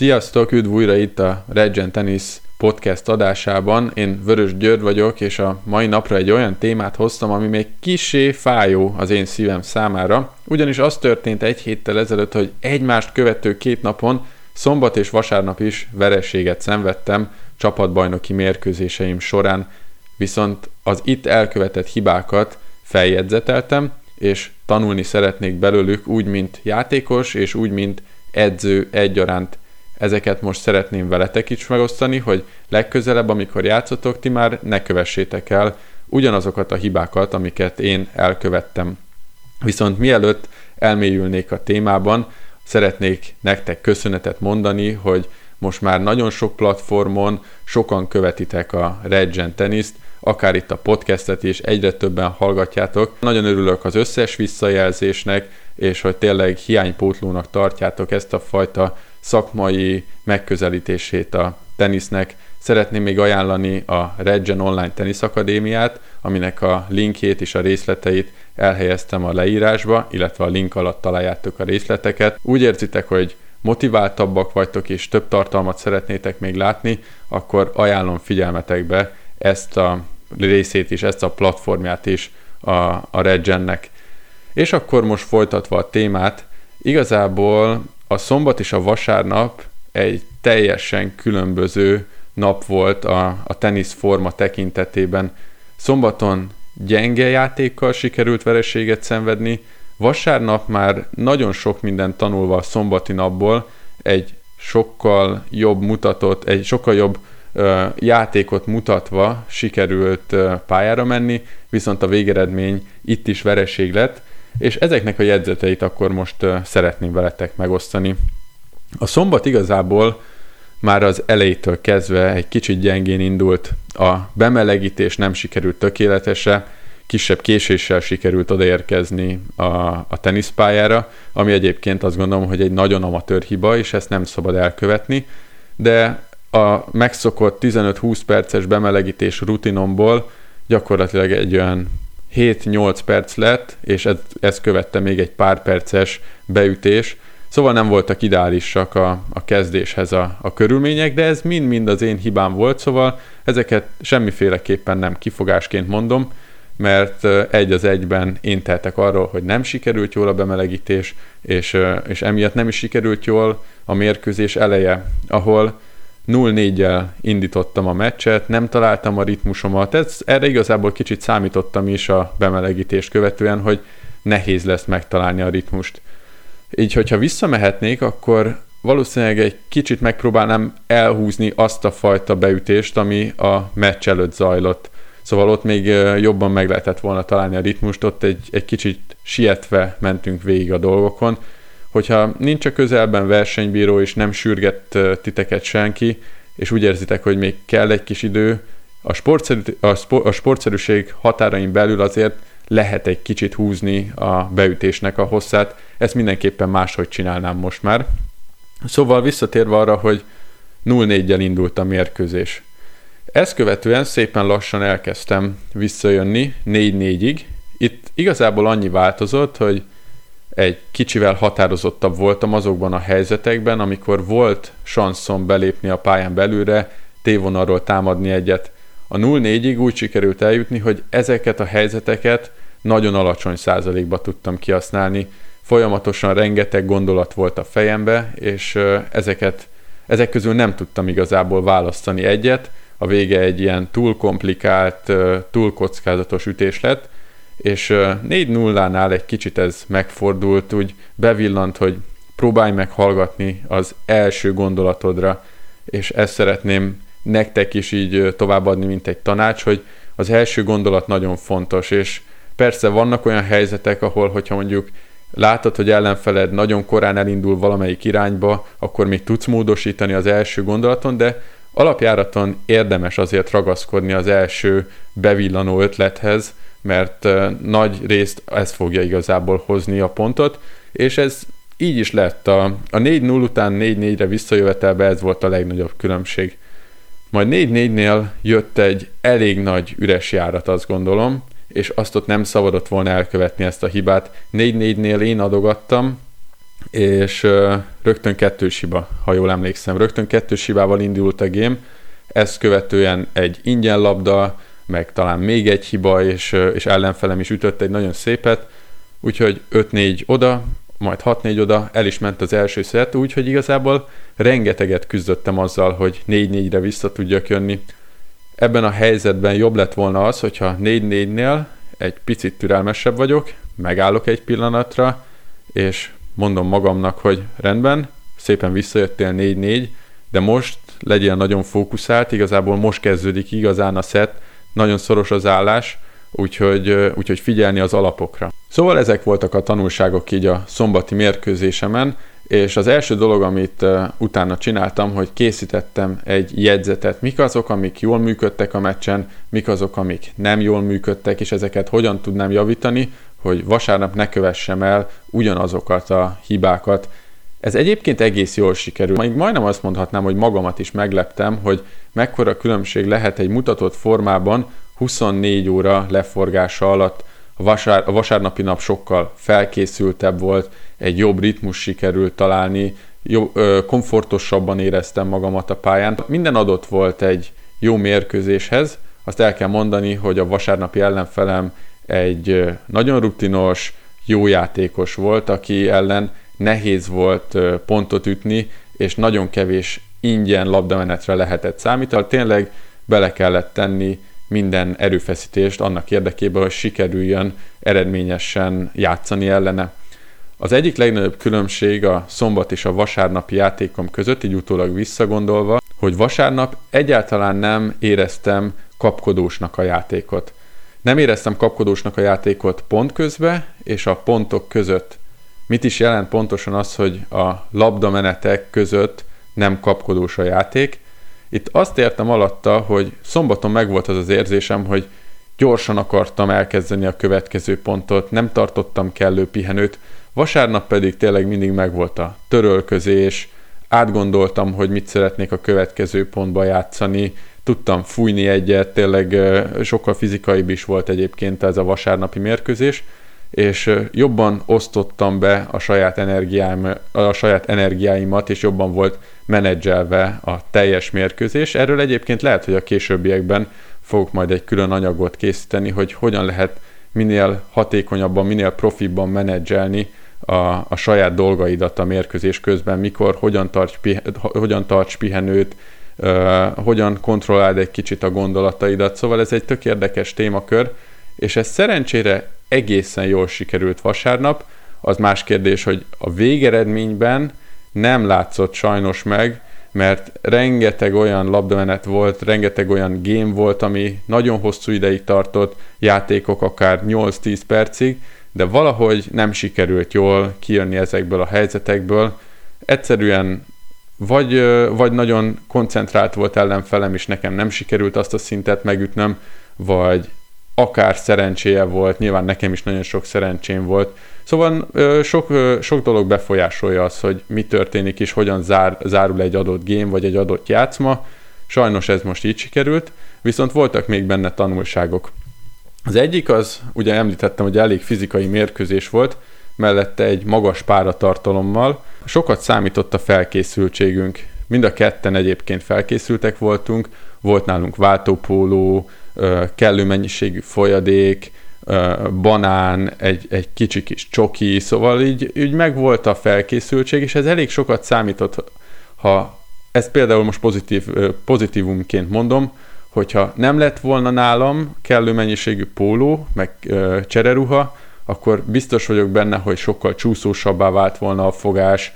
Sziasztok, üdv újra itt a Regent Tennis podcast adásában. Én Vörös György vagyok, és a mai napra egy olyan témát hoztam, ami még kisé fájó az én szívem számára. Ugyanis az történt egy héttel ezelőtt, hogy egymást követő két napon, szombat és vasárnap is vereséget szenvedtem csapatbajnoki mérkőzéseim során, viszont az itt elkövetett hibákat feljegyzeteltem, és tanulni szeretnék belőlük úgy, mint játékos, és úgy, mint edző egyaránt. Ezeket most szeretném veletek is megosztani, hogy legközelebb, amikor játszotok, ti már ne kövessétek el ugyanazokat a hibákat, amiket én elkövettem. Viszont mielőtt elmélyülnék a témában, szeretnék nektek köszönetet mondani, hogy most már nagyon sok platformon sokan követitek a Regent teniszt, akár itt a podcastet is egyre többen hallgatjátok. Nagyon örülök az összes visszajelzésnek, és hogy tényleg hiánypótlónak tartjátok ezt a fajta szakmai megközelítését a tenisznek. Szeretném még ajánlani a Regen Online Tenisz Akadémiát, aminek a linkjét és a részleteit elhelyeztem a leírásba, illetve a link alatt találjátok a részleteket. Úgy érzitek, hogy motiváltabbak vagytok és több tartalmat szeretnétek még látni, akkor ajánlom figyelmetekbe ezt a részét is, ezt a platformját is a, a Regennek. És akkor most folytatva a témát, igazából a szombat és a vasárnap egy teljesen különböző nap volt a, a teniszforma tekintetében. Szombaton gyenge játékkal sikerült vereséget szenvedni, vasárnap már nagyon sok mindent tanulva a szombati napból egy sokkal jobb mutatott, egy sokkal jobb ö, játékot mutatva sikerült ö, pályára menni, viszont a végeredmény itt is vereség lett, és ezeknek a jegyzeteit akkor most szeretném veletek megosztani. A szombat igazából már az elejétől kezdve egy kicsit gyengén indult, a bemelegítés nem sikerült tökéletese, kisebb késéssel sikerült odaérkezni a, a teniszpályára, ami egyébként azt gondolom, hogy egy nagyon amatőr hiba, és ezt nem szabad elkövetni, de a megszokott 15-20 perces bemelegítés rutinomból gyakorlatilag egy olyan 7-8 perc lett, és ez, ez követte még egy pár perces beütés, Szóval nem voltak ideálisak a, a kezdéshez a, a körülmények, de ez mind-mind az én hibám volt, szóval ezeket semmiféleképpen nem kifogásként mondom, mert egy az egyben én tehetek arról, hogy nem sikerült jól a bemelegítés, és, és emiatt nem is sikerült jól a mérkőzés eleje, ahol 0-4-jel indítottam a meccset, nem találtam a ritmusomat, ez, erre igazából kicsit számítottam is a bemelegítést követően, hogy nehéz lesz megtalálni a ritmust. Így, hogyha visszamehetnék, akkor valószínűleg egy kicsit megpróbálnám elhúzni azt a fajta beütést, ami a meccs előtt zajlott. Szóval ott még jobban meg lehetett volna találni a ritmust, ott egy, egy kicsit sietve mentünk végig a dolgokon. Hogyha nincs a közelben versenybíró, és nem sürget titeket senki, és úgy érzitek, hogy még kell egy kis idő, a, sportszerű, a, sport, a sportszerűség határain belül azért lehet egy kicsit húzni a beütésnek a hosszát, ezt mindenképpen máshogy csinálnám most már. Szóval visszatérve arra, hogy 0-4-jel indult a mérkőzés. Ezt követően szépen lassan elkezdtem visszajönni 4-4-ig. Itt igazából annyi változott, hogy egy kicsivel határozottabb voltam azokban a helyzetekben, amikor volt sanszom belépni a pályán belülre, tévonalról támadni egyet. A 0-4-ig úgy sikerült eljutni, hogy ezeket a helyzeteket nagyon alacsony százalékba tudtam kihasználni. Folyamatosan rengeteg gondolat volt a fejembe, és ezeket, ezek közül nem tudtam igazából választani egyet, a vége egy ilyen túl komplikált, túl kockázatos ütés lett, és 4-0-nál egy kicsit ez megfordult, úgy bevillant, hogy próbálj meg hallgatni az első gondolatodra, és ezt szeretném nektek is így továbbadni, mint egy tanács, hogy az első gondolat nagyon fontos, és persze vannak olyan helyzetek, ahol, hogyha mondjuk látod, hogy ellenfeled nagyon korán elindul valamelyik irányba, akkor még tudsz módosítani az első gondolaton, de Alapjáraton érdemes azért ragaszkodni az első bevillanó ötlethez, mert nagy részt ez fogja igazából hozni a pontot, és ez így is lett. A, a 4-0 után 4-4-re visszajövetelbe ez volt a legnagyobb különbség. Majd 4-4-nél jött egy elég nagy üres járat, azt gondolom, és azt ott nem szabadott volna elkövetni ezt a hibát. 4-4-nél én adogattam, és rögtön kettős hiba, ha jól emlékszem. Rögtön kettős hibával indult a game, ezt követően egy ingyen labda, meg talán még egy hiba, és, és ellenfelem is ütött egy nagyon szépet, úgyhogy 5-4 oda, majd 6-4 oda, el is ment az első szett, úgyhogy igazából rengeteget küzdöttem azzal, hogy 4-4-re vissza tudjak jönni. Ebben a helyzetben jobb lett volna az, hogyha 4-4-nél egy picit türelmesebb vagyok, megállok egy pillanatra, és mondom magamnak, hogy rendben, szépen visszajöttél 4-4, de most legyél nagyon fókuszált, igazából most kezdődik igazán a szett, nagyon szoros az állás, úgyhogy, úgyhogy figyelni az alapokra. Szóval ezek voltak a tanulságok így a szombati mérkőzésemen, és az első dolog, amit utána csináltam, hogy készítettem egy jegyzetet, mik azok, amik jól működtek a meccsen, mik azok, amik nem jól működtek, és ezeket hogyan tudnám javítani, hogy vasárnap ne kövessem el ugyanazokat a hibákat. Ez egyébként egész jól sikerült. Még majdnem azt mondhatnám, hogy magamat is megleptem, hogy mekkora különbség lehet egy mutatott formában 24 óra leforgása alatt. A, vasár, a vasárnapi nap sokkal felkészültebb volt, egy jobb ritmus sikerült találni, jó, ö, komfortosabban éreztem magamat a pályán. Minden adott volt egy jó mérkőzéshez. Azt el kell mondani, hogy a vasárnapi ellenfelem egy nagyon rutinos, jó játékos volt, aki ellen nehéz volt pontot ütni, és nagyon kevés ingyen labdamenetre lehetett számítani. Tényleg bele kellett tenni minden erőfeszítést annak érdekében, hogy sikerüljön eredményesen játszani ellene. Az egyik legnagyobb különbség a szombat és a vasárnapi játékom között, így utólag visszagondolva, hogy vasárnap egyáltalán nem éreztem kapkodósnak a játékot. Nem éreztem kapkodósnak a játékot pont közbe, és a pontok között. Mit is jelent pontosan az, hogy a labdamenetek között nem kapkodós a játék? Itt azt értem alatta, hogy szombaton megvolt az az érzésem, hogy gyorsan akartam elkezdeni a következő pontot, nem tartottam kellő pihenőt, vasárnap pedig tényleg mindig megvolt a törölközés, átgondoltam, hogy mit szeretnék a következő pontba játszani, tudtam fújni egyet, tényleg sokkal fizikaibb is volt egyébként ez a vasárnapi mérkőzés, és jobban osztottam be a saját, energiáim, a saját energiáimat, és jobban volt menedzselve a teljes mérkőzés. Erről egyébként lehet, hogy a későbbiekben fogok majd egy külön anyagot készíteni, hogy hogyan lehet minél hatékonyabban, minél profibban menedzselni a, a saját dolgaidat a mérkőzés közben, mikor, hogyan tarts, hogyan tarts pihenőt, uh, hogyan kontrolláld egy kicsit a gondolataidat. Szóval ez egy tök érdekes témakör, és ez szerencsére egészen jól sikerült vasárnap. Az más kérdés, hogy a végeredményben nem látszott sajnos meg, mert rengeteg olyan labdamenet volt, rengeteg olyan game volt, ami nagyon hosszú ideig tartott, játékok akár 8-10 percig, de valahogy nem sikerült jól kijönni ezekből a helyzetekből. Egyszerűen vagy, vagy nagyon koncentrált volt ellenfelem, és nekem nem sikerült azt a szintet megütnöm, vagy akár szerencséje volt, nyilván nekem is nagyon sok szerencsém volt. Szóval sok, sok dolog befolyásolja az, hogy mi történik és hogyan zár, zárul egy adott game vagy egy adott játszma. Sajnos ez most így sikerült, viszont voltak még benne tanulságok. Az egyik az, ugye említettem, hogy elég fizikai mérkőzés volt, mellette egy magas páratartalommal. Sokat számított a felkészültségünk. Mind a ketten egyébként felkészültek voltunk, volt nálunk váltópóló, kellő mennyiségű folyadék, banán, egy, egy kicsi kis csoki, szóval így, így megvolt a felkészültség, és ez elég sokat számított, ha ezt például most pozitív, pozitívumként mondom, hogyha nem lett volna nálam kellő mennyiségű póló, meg csereruha, akkor biztos vagyok benne, hogy sokkal csúszósabbá vált volna a fogás,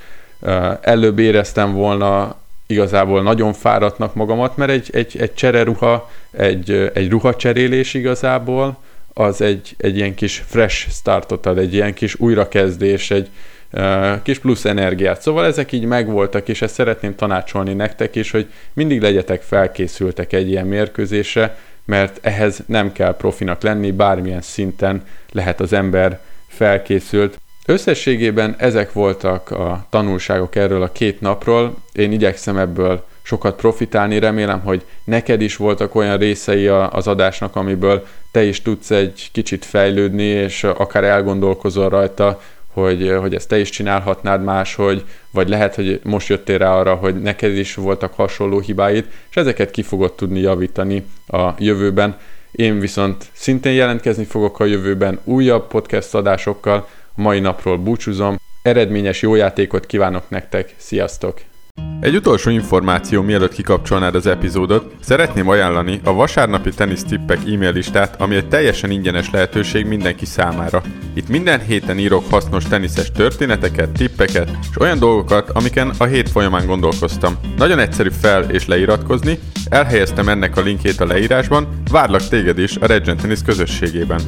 előbb éreztem volna igazából nagyon fáradtnak magamat, mert egy, egy, egy csereruha, egy, egy ruhacserélés igazából, az egy, egy ilyen kis fresh startot ad, egy ilyen kis újrakezdés, egy uh, kis plusz energiát. Szóval ezek így megvoltak, és ezt szeretném tanácsolni nektek is, hogy mindig legyetek felkészültek egy ilyen mérkőzésre, mert ehhez nem kell profinak lenni, bármilyen szinten lehet az ember felkészült. Összességében ezek voltak a tanulságok erről a két napról. Én igyekszem ebből sokat profitálni, remélem, hogy neked is voltak olyan részei az adásnak, amiből te is tudsz egy kicsit fejlődni, és akár elgondolkozol rajta, hogy, hogy ezt te is csinálhatnád máshogy, vagy lehet, hogy most jöttél rá arra, hogy neked is voltak hasonló hibáid, és ezeket ki fogod tudni javítani a jövőben. Én viszont szintén jelentkezni fogok a jövőben újabb podcast adásokkal, mai napról búcsúzom, eredményes jó játékot kívánok nektek, sziasztok! Egy utolsó információ, mielőtt kikapcsolnád az epizódot, szeretném ajánlani a vasárnapi tenisztippek e-mail listát, ami egy teljesen ingyenes lehetőség mindenki számára. Itt minden héten írok hasznos teniszes történeteket, tippeket és olyan dolgokat, amiken a hét folyamán gondolkoztam. Nagyon egyszerű fel és leiratkozni, elhelyeztem ennek a linkjét a leírásban, várlak téged is a Regent Tennis közösségében.